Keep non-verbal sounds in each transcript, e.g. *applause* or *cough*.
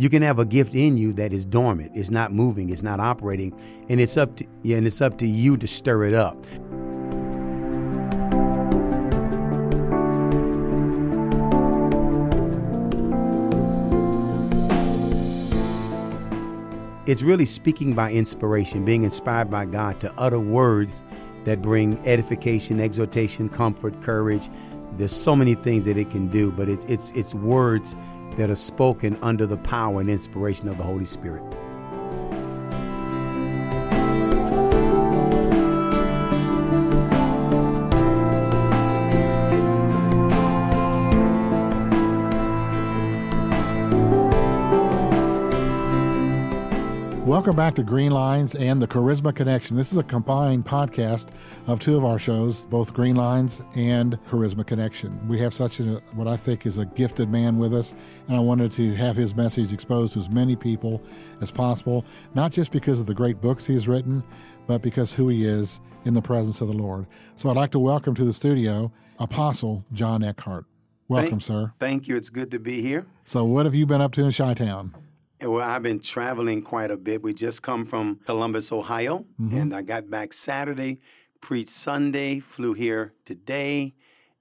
You can have a gift in you that is dormant, it's not moving, it's not operating, and it's up to yeah, and it's up to you to stir it up. It's really speaking by inspiration, being inspired by God to utter words that bring edification, exhortation, comfort, courage. There's so many things that it can do, but it, it's it's words that are spoken under the power and inspiration of the Holy Spirit. Welcome back to Green Lines and the Charisma Connection. This is a combined podcast of two of our shows, both Green Lines and Charisma Connection. We have such a, what I think is a gifted man with us, and I wanted to have his message exposed to as many people as possible, not just because of the great books he's written, but because who he is in the presence of the Lord. So I'd like to welcome to the studio Apostle John Eckhardt. Welcome, thank, sir. Thank you. It's good to be here. So, what have you been up to in Chi Town? Well, I've been traveling quite a bit. We just come from Columbus, Ohio, mm-hmm. and I got back Saturday, preached Sunday, flew here today,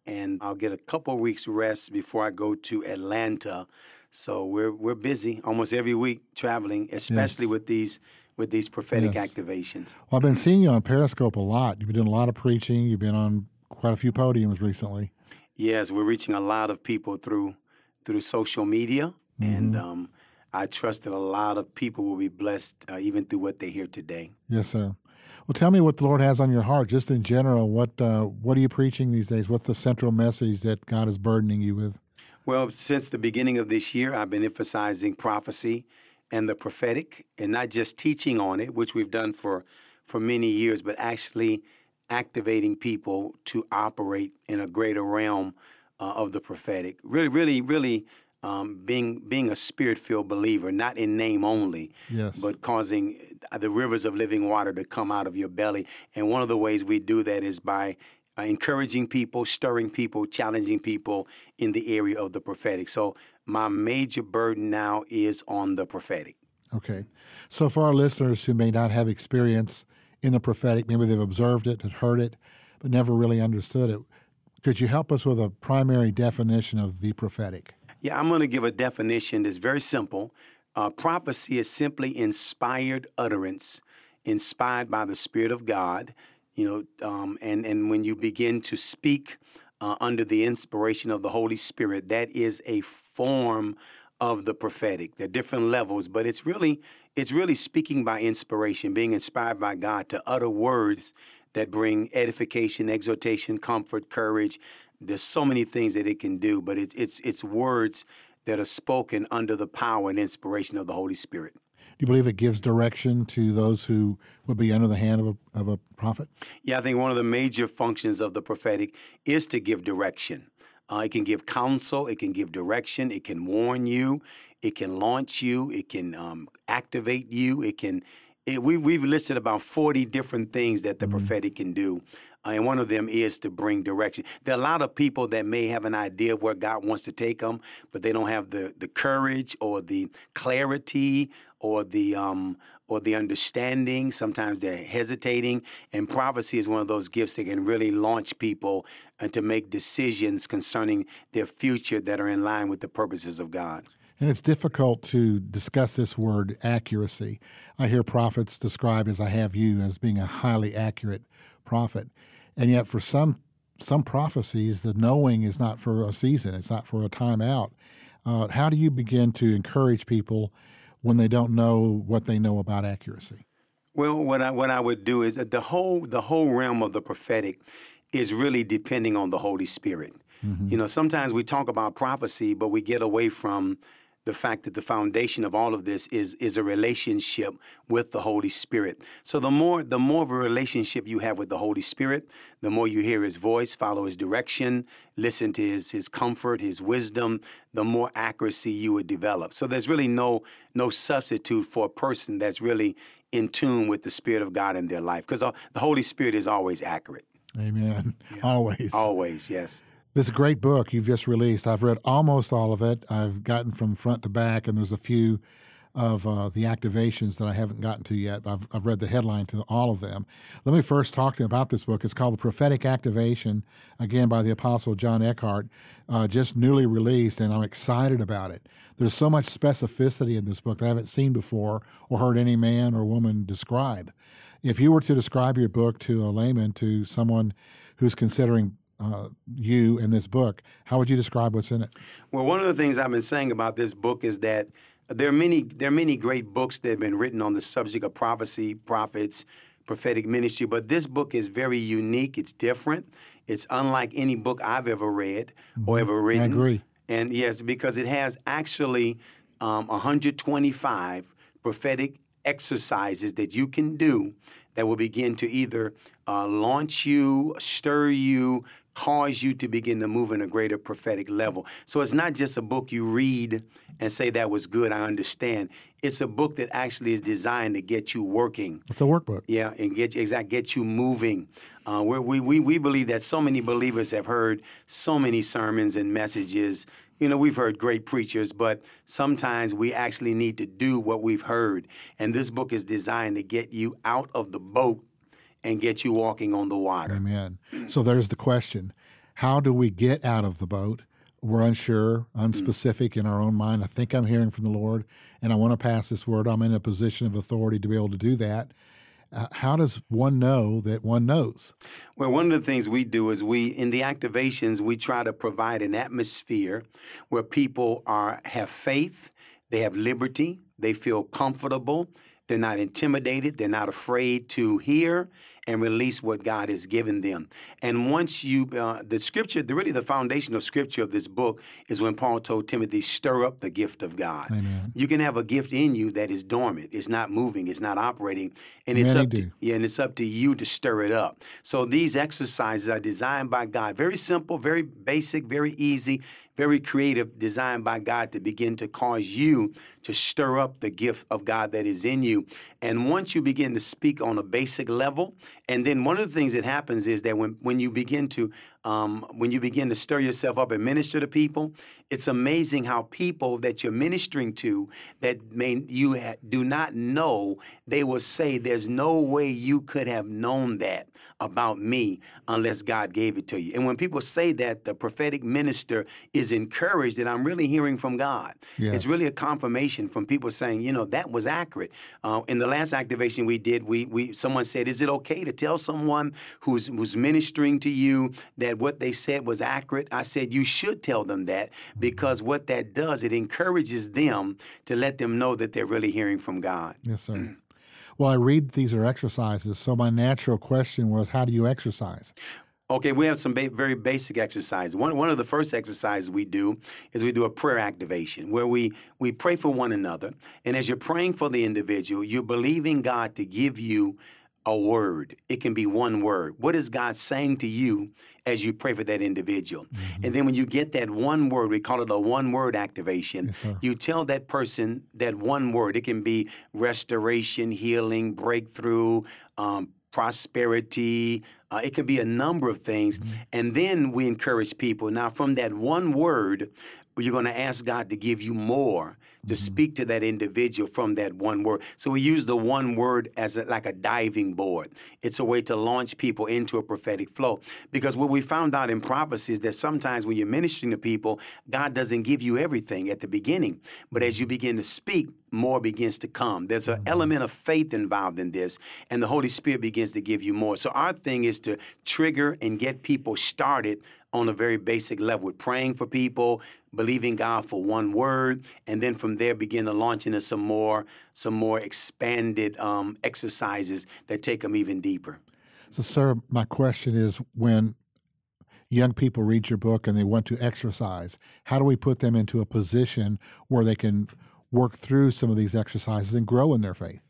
and I'll get a couple weeks rest before I go to Atlanta. So we're we're busy almost every week traveling, especially yes. with these with these prophetic yes. activations. Well, I've been seeing you on Periscope a lot. You've been doing a lot of preaching. You've been on quite a few podiums recently. Yes, we're reaching a lot of people through through social media, mm-hmm. and um, I trust that a lot of people will be blessed uh, even through what they hear today. Yes, sir. Well, tell me what the Lord has on your heart, just in general. What uh, what are you preaching these days? What's the central message that God is burdening you with? Well, since the beginning of this year, I've been emphasizing prophecy and the prophetic, and not just teaching on it, which we've done for for many years, but actually activating people to operate in a greater realm uh, of the prophetic. Really, really, really um, being being a spirit filled believer, not in name only, yes. but causing the rivers of living water to come out of your belly. And one of the ways we do that is by uh, encouraging people, stirring people, challenging people in the area of the prophetic. So my major burden now is on the prophetic. Okay. So for our listeners who may not have experience in the prophetic, maybe they've observed it, had heard it, but never really understood it, could you help us with a primary definition of the prophetic? Yeah, I'm going to give a definition that's very simple. Uh, prophecy is simply inspired utterance, inspired by the Spirit of God. You know, um, and and when you begin to speak uh, under the inspiration of the Holy Spirit, that is a form of the prophetic. There are different levels, but it's really it's really speaking by inspiration, being inspired by God to utter words that bring edification, exhortation, comfort, courage, there's so many things that it can do, but it's it's it's words that are spoken under the power and inspiration of the Holy Spirit. Do you believe it gives direction to those who would be under the hand of a, of a prophet? Yeah, I think one of the major functions of the prophetic is to give direction. Uh, it can give counsel, it can give direction, it can warn you, it can launch you, it can um, activate you, it can. It, we, we've listed about 40 different things that the mm-hmm. prophetic can do. Uh, and one of them is to bring direction. There are a lot of people that may have an idea of where God wants to take them, but they don't have the, the courage or the clarity or the um, or the understanding. Sometimes they're hesitating, and prophecy is one of those gifts that can really launch people and to make decisions concerning their future that are in line with the purposes of God. And it's difficult to discuss this word accuracy. I hear prophets described as I have you as being a highly accurate prophet. And yet, for some some prophecies, the knowing is not for a season; it's not for a time out. Uh, how do you begin to encourage people when they don't know what they know about accuracy? Well, what I what I would do is the whole the whole realm of the prophetic is really depending on the Holy Spirit. Mm-hmm. You know, sometimes we talk about prophecy, but we get away from the fact that the foundation of all of this is is a relationship with the Holy Spirit. So the more the more of a relationship you have with the Holy Spirit, the more you hear his voice, follow his direction, listen to his his comfort, his wisdom, the more accuracy you would develop. So there's really no no substitute for a person that's really in tune with the Spirit of God in their life because uh, the Holy Spirit is always accurate. Amen. Yeah. Always. Always, yes. This great book you've just released, I've read almost all of it. I've gotten from front to back, and there's a few of uh, the activations that I haven't gotten to yet. I've, I've read the headline to all of them. Let me first talk to you about this book. It's called The Prophetic Activation, again by the Apostle John Eckhardt, uh, just newly released, and I'm excited about it. There's so much specificity in this book that I haven't seen before or heard any man or woman describe. If you were to describe your book to a layman, to someone who's considering uh, you in this book, how would you describe what's in it? Well, one of the things I've been saying about this book is that there are many there are many great books that have been written on the subject of prophecy, prophets, prophetic ministry, but this book is very unique. It's different. It's unlike any book I've ever read or Mhm. ever written. I agree. And yes, because it has actually um, 125 prophetic exercises that you can do that will begin to either uh, launch you, stir you, cause you to begin to move in a greater prophetic level. So it's not just a book you read and say that was good, I understand. It's a book that actually is designed to get you working. It's a workbook. Yeah, and get you exact get you moving. Uh, we, we we believe that so many believers have heard so many sermons and messages. You know, we've heard great preachers, but sometimes we actually need to do what we've heard. And this book is designed to get you out of the boat and get you walking on the water. Amen. So there's the question How do we get out of the boat? We're unsure, unspecific in our own mind. I think I'm hearing from the Lord, and I want to pass this word. I'm in a position of authority to be able to do that. Uh, how does one know that one knows? Well, one of the things we do is we, in the activations, we try to provide an atmosphere where people are have faith, they have liberty, they feel comfortable, they're not intimidated, they're not afraid to hear and release what God has given them. And once you, uh, the scripture, the, really the foundational scripture of this book is when Paul told Timothy, stir up the gift of God. Amen. You can have a gift in you that is dormant, it's not moving, it's not operating, and it's Many up to yeah, and it's up to you to stir it up. So these exercises are designed by God. Very simple, very basic, very easy, very creative, designed by God to begin to cause you to stir up the gift of God that is in you. And once you begin to speak on a basic level, and then one of the things that happens is that when, when you begin to um, when you begin to stir yourself up and minister to people, it's amazing how people that you're ministering to that may you ha- do not know, they will say, "There's no way you could have known that about me unless God gave it to you." And when people say that, the prophetic minister is encouraged that I'm really hearing from God. Yes. It's really a confirmation from people saying, you know, that was accurate. Uh, in the last activation we did, we we someone said, "Is it okay to tell someone who's who's ministering to you that what they said was accurate?" I said, "You should tell them that because what that does, it encourages them to let them know that they're really hearing from God." Yes, sir. Mm. Well, I read these are exercises, so my natural question was, how do you exercise? Okay, we have some ba- very basic exercises. One, one of the first exercises we do is we do a prayer activation where we, we pray for one another. And as you're praying for the individual, you're believing God to give you a word. It can be one word. What is God saying to you as you pray for that individual? And then when you get that one word, we call it a one word activation, Yes, you tell that person that one word. It can be restoration, healing, breakthrough, um, prosperity. Uh, it could be a number of things. And then we encourage people. Now, from that one word, you're going to ask God to give you more to mm-hmm. speak to that individual from that one word. So we use the one word as a, like a diving board. It's a way to launch people into a prophetic flow. Because what we found out in prophecy is that sometimes when you're ministering to people, God doesn't give you everything at the beginning. But as you mm-hmm. begin to speak, more begins to come. There's an mm-hmm. element of faith involved in this, and the Holy Spirit begins to give you more. So our thing is to trigger and get people started on a very basic level with praying for people, believing God for one word, and then from there begin to launch into some more, some more expanded um, exercises that take them even deeper. So, sir, my question is when young people read your book and they want to exercise, how do we put them into a position where they can work through some of these exercises and grow in their faith?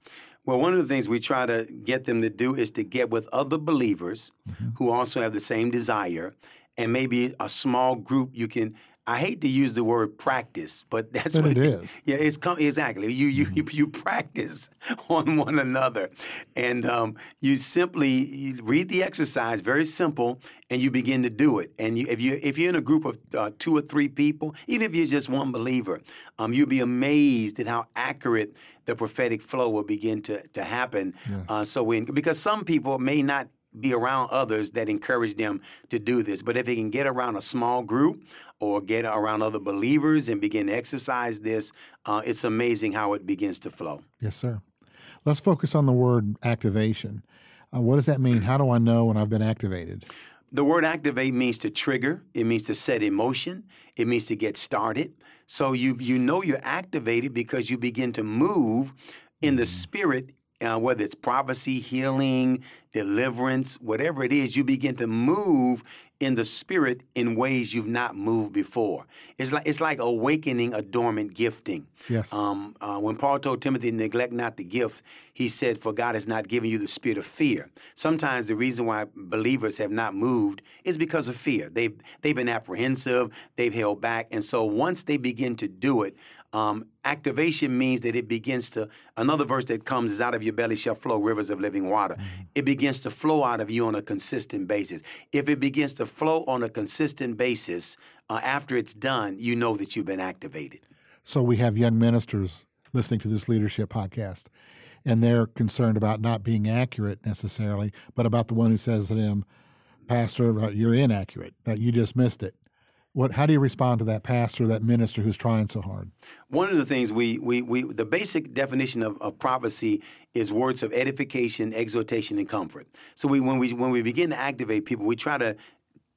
Well, one of the things we try to get them to do is to get with other believers who also have the same desire, and maybe a small group you can. I hate to use the word practice, but *laughs* that's But what it is. Yeah, it's com- exactly. You you, you *laughs* you practice *laughs* on one another, and um, you simply you read the exercise. Very simple, and you begin to do it. And you, if you if you're in a group of uh, two or three people, even if you're just one believer, um, you'll be amazed at how accurate the prophetic flow will begin to to happen. Uh, so when because some people may not be around others that encourage them to do this. But if they can get around a small group or get around other believers and begin to exercise this, uh, it's amazing how it begins to flow. Yes, sir. Let's focus on the word activation. Uh, what does that mean? *clears throat* How do I know when I've been activated? The word activate means to trigger, it means to set in motion, it means to get started. So you you know you're activated because you begin to move in the spirit, uh, whether it's prophecy, healing, deliverance, whatever it is, you begin to move in the spirit in ways you've not moved before. It's like it's like awakening a dormant gifting. Yes. Um, uh, when Paul told Timothy, "Neglect not the gift," he said, "For God has not given you the spirit of fear." Sometimes the reason why believers have not moved is because of fear. They've they've been apprehensive, they've held back, and so once they begin to do it, um, activation means that it begins to. Another verse that comes is, "Out of your belly shall flow rivers of living water." It begins to flow out of you on a consistent basis. If it begins to flow on a consistent basis uh, after it's done, you know that you've been activated. So we have young ministers listening to this leadership podcast, and they're concerned about not being accurate necessarily, but about the one who says to them, "Pastor, uh, you're inaccurate. That you just missed it." What? How do you respond to that pastor, that minister who's trying so hard? One of the things we, we, we the basic definition of, of prophecy is words of edification, exhortation, and comfort. So we when we when we begin to activate people, we try to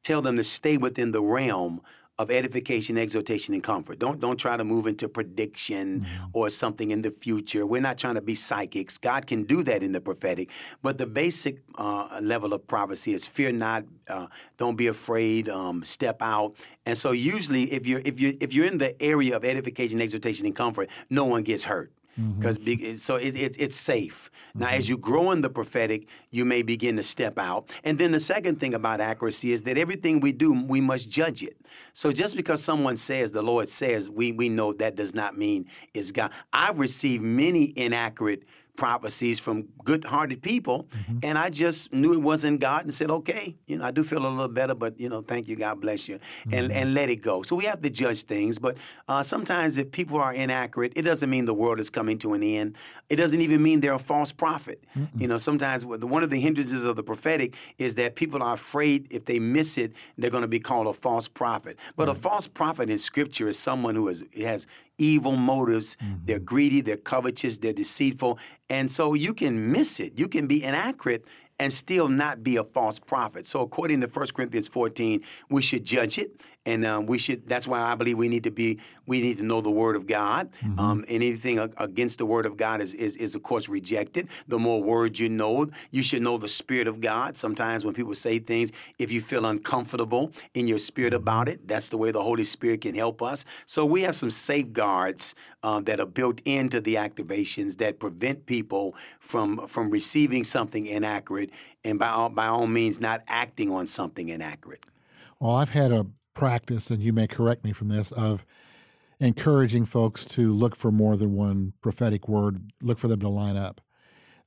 tell them to stay within the realm of edification, exhortation, and comfort. Don't don't try to move into prediction or something in the future. We're not trying to be psychics. God can do that in the prophetic, but the basic uh, level of prophecy is fear not, uh, don't be afraid, um, step out. And so usually, if you're if you if you're in the area of edification, exhortation, and comfort, no one gets hurt Mm-hmm. because so it, it, it's safe. Now, as mm-hmm. you grow in the prophetic, you may begin to step out. And then the second thing about accuracy is that everything we do, we must judge it. So just because someone says the Lord says, we we know that does not mean it's God. I've received many inaccurate prophecies from good-hearted people, mm-hmm. and I just knew it wasn't God and said, "Okay, you know, I do feel a little better, but you know, thank you, God bless you," and mm-hmm. and let it go. So we have to judge things, but uh, sometimes if people are inaccurate, it doesn't mean the world is coming to an end. It doesn't even mean they're a false prophet. You know, sometimes one of the hindrances of the prophetic is that people are afraid if they miss it, they're going to be called a false prophet. But a mm-hmm. false prophet in Scripture is someone who is, has evil motives. Mm-hmm. They're greedy, they're covetous, they're deceitful. And so you can miss it. You can be inaccurate and still not be a false prophet. So according to 1 Corinthians 14, we should judge it. And um, we should. That's why I believe we need to be. We need to know the Word of God. Um, and anything a- against the Word of God is, is, is, of course, rejected. The more words you know, you should know the Spirit of God. Sometimes when people say things, if you feel uncomfortable in your spirit about it, that's the way the Holy Spirit can help us. So we have some safeguards uh, that are built into the activations that prevent people from from receiving something inaccurate, and by all, by all means, not acting on something inaccurate. Well, I've had a practice, and you may correct me from this, of encouraging folks to look for more than one prophetic word, look for them to line up.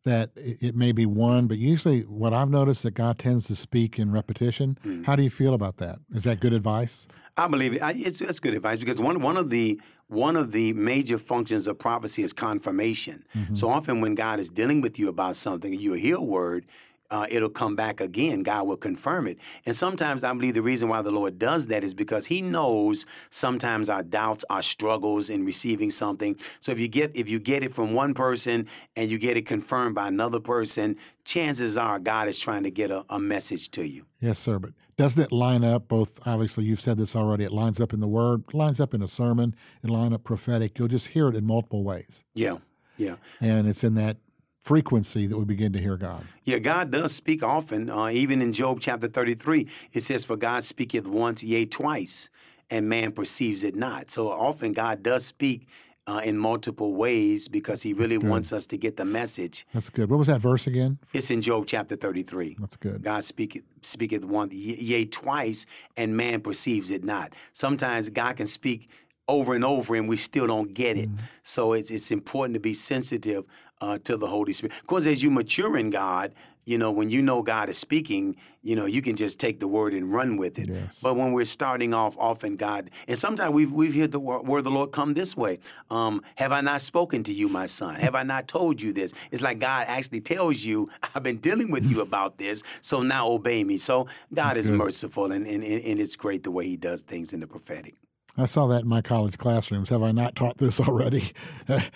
That it may be one, but usually what I've noticed that God tends to speak in repetition. Hmm. How do you feel about that? Is that good advice? I believe it. I, it's, it's good advice because one one of the one of the major functions of prophecy is confirmation. Mm-hmm. So often when God is dealing with you about something and you hear a word, uh, it'll come back again. God will confirm it. And sometimes I believe the reason why the Lord does that is because He knows sometimes our doubts, our struggles in receiving something. So if you get if you get it from one person and you get it confirmed by another person, chances are God is trying to get a, a message to you. Yes, sir. But doesn't it line up both? Obviously, you've said this already. It lines up in the word, lines up in a sermon, it lines up prophetic. You'll just hear it in multiple ways. Yeah, yeah. And it's in that frequency that we begin to hear God. Yeah, God does speak often. Uh, even in Job chapter 33, it says, For God speaketh once, yea, twice, and man perceives it not. So often God does speak uh, in multiple ways because He really wants us to get the message. That's good. What was that verse again? It's in Job chapter 33. That's good. God speaketh, speaketh one, yea, twice, and man perceives it not. Sometimes God can speak over and over and we still don't get it. Mm-hmm. So it's, it's important to be sensitive uh, to the Holy Spirit. Of course, as you mature in God, you know, when you know God is speaking, you know, you can just take the word and run with it. Yes. But when we're starting off, often God, and sometimes we've we've heard the word, word of the Lord come this way. Um, Have I not spoken to you, my son? Have I not told you this? It's like God actually tells you, *laughs* I've been dealing with you about this, so now obey me. So God is good. merciful, and, and and it's great the way He does things in the prophetic. I saw that in my college classrooms. Have I not taught this *laughs* already?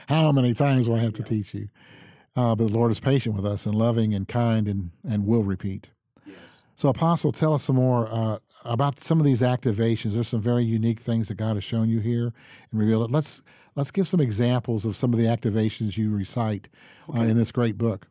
How many times will I have to teach you? Uh, but the Lord is patient with us and loving and kind and, and will repeat. Yes. So, Apostle, tell us some more uh, about some of these activations. There's some very unique things that God has shown you here and revealed it. Let's let's give some examples of some of the activations you recite uh, in this great book.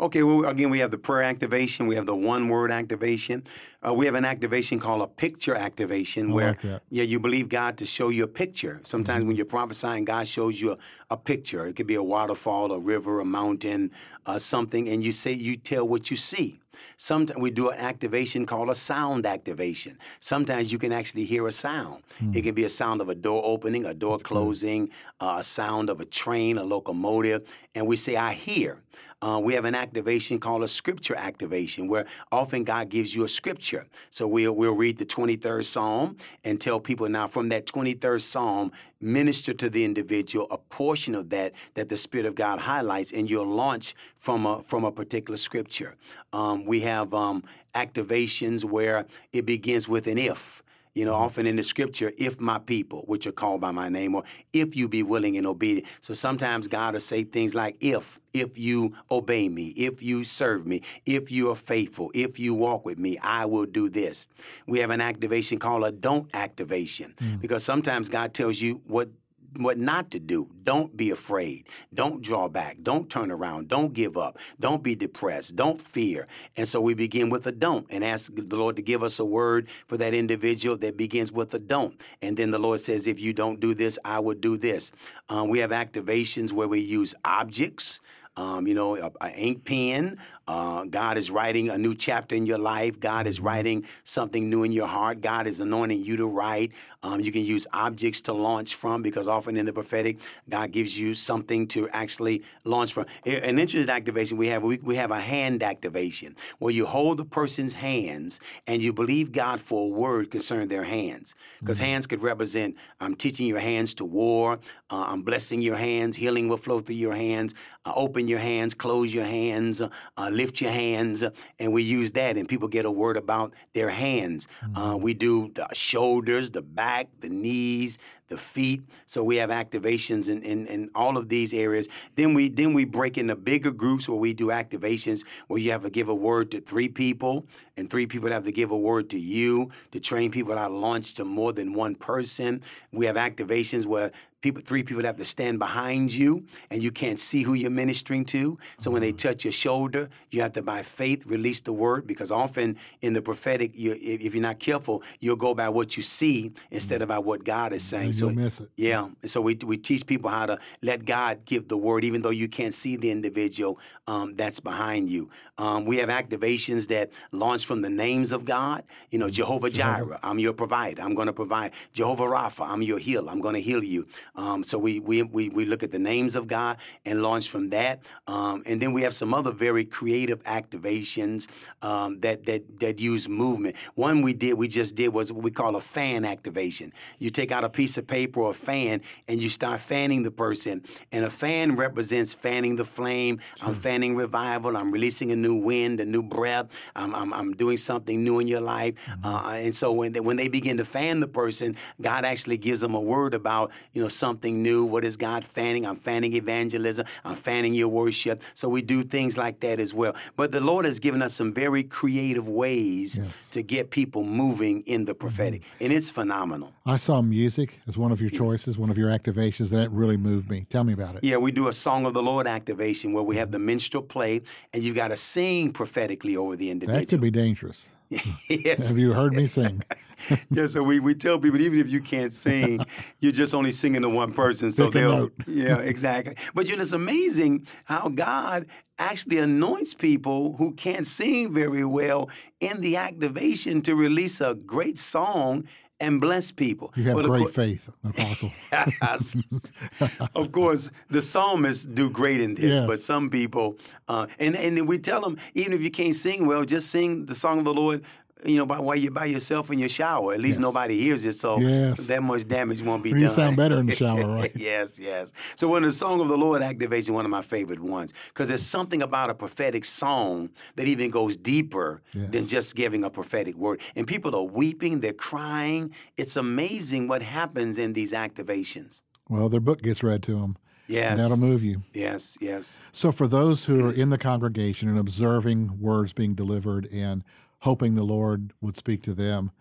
Okay, well, again, we have the prayer activation, we have the one word activation. Uh, we have an activation called a picture activation where like yeah, you believe God to show you a picture. Sometimes when you're prophesying, God shows you a, a picture. It could be a waterfall, a river, a mountain, uh, something, and you say you tell what you see. Sometimes we do an activation called a sound activation. Sometimes you can actually hear a sound. It can be a sound of a door opening, a door closing, uh, a sound of a train, a locomotive, and we say, I hear. Uh, we have an activation called a scripture activation, where often God gives you a scripture. So we'll, we'll read the 23rd Psalm and tell people now from that 23rd Psalm, minister to the individual a portion of that that the Spirit of God highlights, and you'll launch from a, from a particular scripture. Um, we have um, activations where it begins with an if. You know, mm-hmm. often in the scripture, if my people, which are called by my name, or if you be willing and obedient. So sometimes God will say things like, if, if you obey me, if you serve me, if you are faithful, if you walk with me, I will do this. We have an activation called a don't activation mm. because sometimes God tells you what what not to do. Don't be afraid. Don't draw back. Don't turn around. Don't give up. Don't be depressed. Don't fear. And so we begin with a don't and ask the Lord to give us a word for that individual that begins with a don't. And then the Lord says, if you don't do this, I will do this. Um, we have activations where we use objects. Um, you know, an ink pen. Uh, God is writing a new chapter in your life. God is writing something new in your heart. God is anointing you to write. Um, you can use objects to launch from because often in the prophetic, God gives you something to actually launch from. An interesting activation we have, we, we have a hand activation where you hold the person's hands and you believe God for a word concerning their hands. Because hands could represent, I'm teaching your hands to war, uh, I'm blessing your hands, healing will flow through your hands, uh, open your hands, close your hands, uh, lift your hands, and we use that, and people get a word about their hands. Uh, we do the shoulders, the back, the knees, the feet. So we have activations in, in, in all of these areas. Then we then we break into bigger groups where we do activations where you have to give a word to three people, and three people have to give a word to you to train people how to launch to more than one person. We have activations where people three people have to stand behind you and you can't see who you're ministering to. So when they touch your shoulder you have to by faith release the word because often in the prophetic you, if you're not careful you'll go by what you see instead of by what god is saying. so miss it. yeah so we, we teach people how to let god give the word even though you can't see the individual um, that's behind you. Um, we have activations that launch from the names of god. You know jehovah jireh i'm your provider i'm going to provide. Jehovah rapha i'm your healer i'm going to heal you um, so we, we, we, we look at the names of God and launch from that. Um, and then we have some other very creative activations um, that, that, that use movement. One we did, we just did was what we call a fan activation. You take out a piece of paper or a fan and you start fanning the person. And a fan represents fanning the flame. I'm fanning revival. I'm releasing a new wind, a new breath. I'm, I'm, I'm doing something new in your life. Uh, and so when they, when they begin to fan the person, God actually gives them a word about, you know, something new. What is God fanning? I'm fanning evangelism. I'm fanning your worship. So we do things like that as well. But the Lord has given us some very creative ways Yes. to get people moving in the mm-hmm. prophetic. And it's phenomenal. I saw music as one of your choices, one of your activations, that really moved me. Tell me about it. Yeah, we do a Song of the Lord activation where we have the minstrel play and you got to sing prophetically over the individual. That could be dangerous. *laughs* yes. Have you heard me sing? *laughs* yeah, so we, we tell people even if you can't sing, *laughs* you're just only singing to one person. So Pick they'll. Yeah, exactly. But you know, it's amazing how God actually anoints people who can't sing very well in the activation to release a great song and bless people. You have great faith, Apostle. *laughs* of course, the psalmists do great in this, Yes. but some people, uh, and and we tell them even if you can't sing well, just sing the song of the Lord. You know, by while you're by yourself in your shower, at least nobody hears it, so Yes. that much damage won't be You done. You sound better in the *laughs* shower, right? yes, yes. So when the song of the Lord activation, one of my favorite ones, because there's something about a prophetic song that even goes deeper than just giving a prophetic word. And people are weeping, they're crying. It's amazing what happens in these activations. Well, their book gets read to them. Yes. And that'll move you. Yes, yes. So, for those who are in the congregation and observing words being delivered and hoping the Lord would speak to them,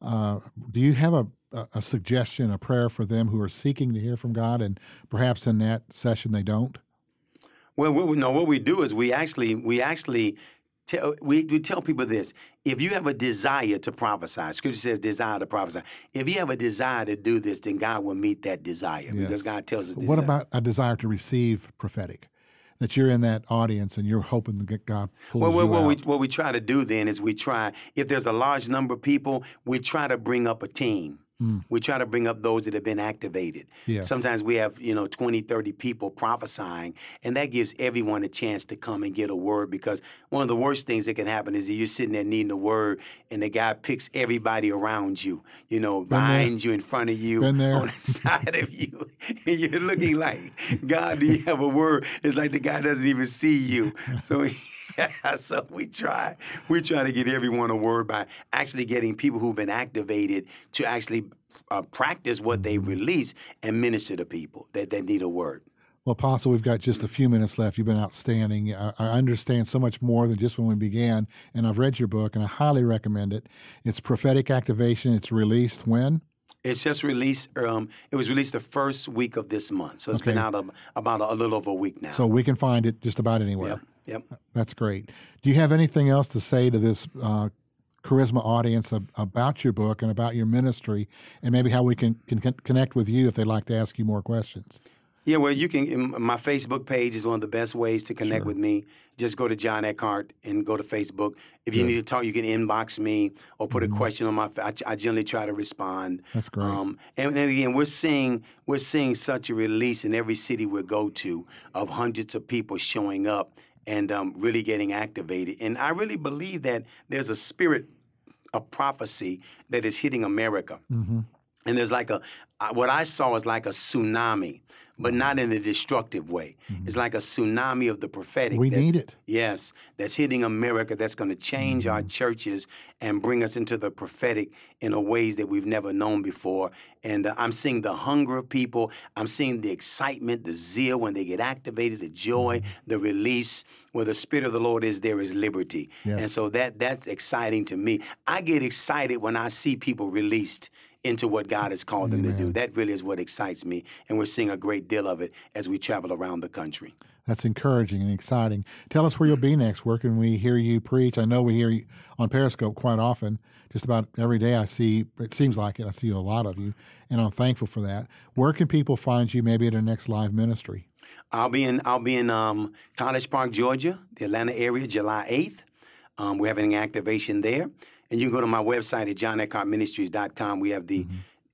uh, do you have a, a, suggestion, a prayer for them who are seeking to hear from God, and perhaps in that session they don't? Well, we, no, what we do is we actually we actually tell we, we tell people this: if you have a desire to prophesy, Scripture says desire to prophesy. If you have a desire to do this, then God will meet that desire because God tells us. What desire. about a desire to receive prophetic? That you're in that audience and you're hoping to get God pulls Well, well, you what we what we try to do then is we try if there's a large number of people, we try to bring up a team. Mm. We try to bring up those that have been activated. Yes. Sometimes we have, you know, 20, 30 people prophesying, and that gives everyone a chance to come and get a word because one of the worst things that can happen is that you're sitting there needing a word and the guy picks everybody around you, you know, behind you, in front of you, Been there. on the *laughs* side of you, *laughs* and you're looking like, God, do you have a word? It's like the guy doesn't even see you. So *laughs* so we try we try to get everyone a word by actually getting people who've been activated to actually uh, practice what they release and minister to people that, that need a word. Well, Apostle, we've got just a few minutes left. You've been outstanding. I, I understand so much more than just when we began, and I've read your book, and I highly recommend it. It's prophetic activation. It's released when? It's just released. Um, it was released the first week of this month, so it's been out of, about a, a little over a week now. So we can find it just about anywhere. yep, yep. That's great. Do you have anything else to say to this uh, charisma audience ab- about your book and about your ministry, and maybe how we can, can con- connect with you if they'd like to ask you more questions? Yeah, well, you can. My Facebook page is one of the best ways to connect with me. Just go to John Eckhardt and go to Facebook. If you need to talk, you can inbox me or put a question on my. I, I generally try to respond. That's great. Um, and, and again, we're seeing we're seeing such a release in every city we go to of hundreds of people showing up and um, really getting activated. And I really believe that there's a spirit of prophecy that is hitting America. And there's like a, what I saw is like a tsunami, but not in a destructive way. Mm-hmm. It's like a tsunami of the prophetic. We need it. Yes, that's hitting America. That's going to change our mm-hmm. churches and bring us into the prophetic in a ways that we've never known before. And uh, I'm seeing the hunger of people. I'm seeing the excitement, the zeal when they get activated, the joy, mm-hmm. the release. Where the spirit of the Lord is, there is liberty. And so that that's exciting to me. I get excited when I see people released into what God has called them to do. That really is what excites me. And we're seeing a great deal of it as we travel around the country. That's encouraging and exciting. Tell us where you'll be next. Where can we hear you preach? I know we hear you on Periscope quite often. Just about every day I see, it seems like it, I see a lot of you, and I'm thankful for that. Where can people find you maybe at our next live ministry? I'll be in I'll be in um, College Park, Georgia, the Atlanta area, July eighth. Um, we're having an activation there, and you can go to my website at johneckhardtministries.com. We have the.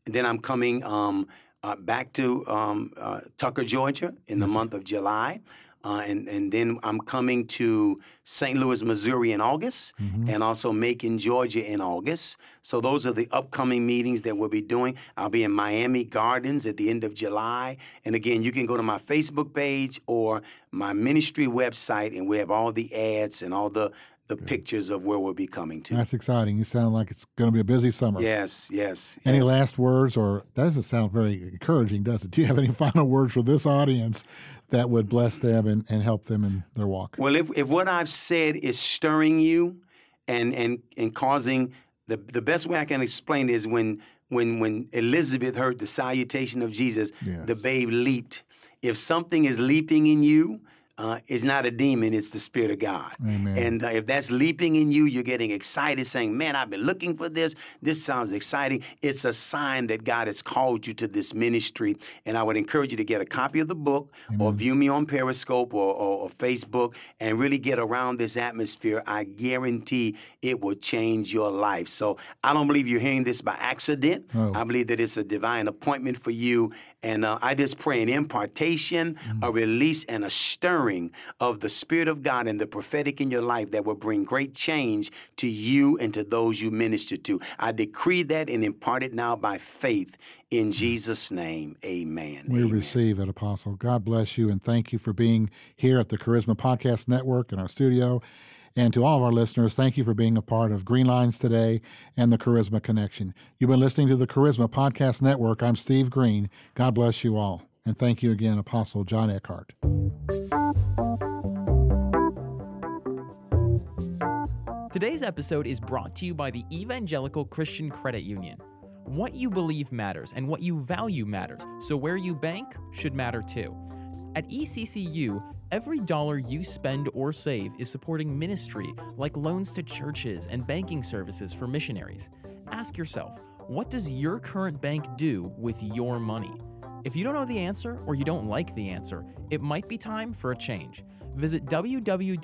Then I'm coming um, uh, back to um, uh, Tucker, Georgia, in the month of July. Uh, and, and then I'm coming to St. Louis, Missouri in August, and also Macon, Georgia in August. So those are the upcoming meetings that we'll be doing. I'll be in Miami Gardens at the end of July. And again, you can go to my Facebook page or my ministry website, and we have all the ads and all the, the pictures of where we'll be coming to. That's exciting. You sound like it's going to be a busy summer. Yes, yes. Any yes. last words, or that doesn't sound very encouraging, does it? Do you have any *laughs* final words for this audience that would bless them and, and help them in their walk? Well, if, if what I've said is stirring you and and and causing the the best way I can explain is when when when Elizabeth heard the salutation of Jesus, the babe leaped. If something is leaping in you, uh, is not a demon, it's the Spirit of God. Amen. And uh, if that's leaping in you, you're getting excited, saying, Man, I've been looking for this. This sounds exciting. It's a sign that God has called you to this ministry. And I would encourage you to get a copy of the book or view me on Periscope or, or, or Facebook and really get around this atmosphere. I guarantee it will change your life. So I don't believe you're hearing this by accident. Oh. I believe that it's a divine appointment for you. And uh, I just pray an impartation, a release, and a stirring of the Spirit of God and the prophetic in your life that will bring great change to you and to those you minister to. I decree that and impart it now by faith in Jesus' name. Amen. We Amen. receive it, Apostle. God bless you, and thank you for being here at the Charisma Podcast Network in our studio. And to all of our listeners, thank you for being a part of Green Lines today and the Charisma Connection. You've been listening to the Charisma Podcast Network. I'm Steve Green. God bless you all. And thank you again, Apostle John Eckhardt. Today's episode is brought to you by the Evangelical Christian Credit Union. What you believe matters and what you value matters, so where you bank should matter too. At ECCU, every dollar you spend or save is supporting ministry like loans to churches and banking services for missionaries. Ask yourself, what does your current bank do with your money? If you don't know the answer or you don't like the answer, it might be time for a change. Visit www.eccu.org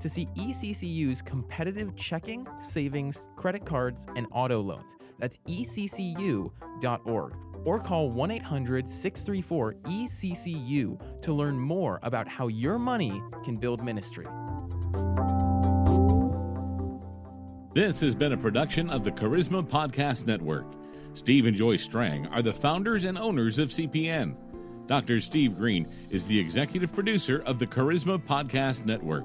to see ECCU's competitive checking, savings, credit cards, and auto loans. That's eccu.org. Or call 1 800 634 ECCU to learn more about how your money can build ministry. This has been a production of the Charisma Podcast Network. Steve and Joy Strang are the founders and owners of CPN. Dr. Steve Green is the executive producer of the Charisma Podcast Network.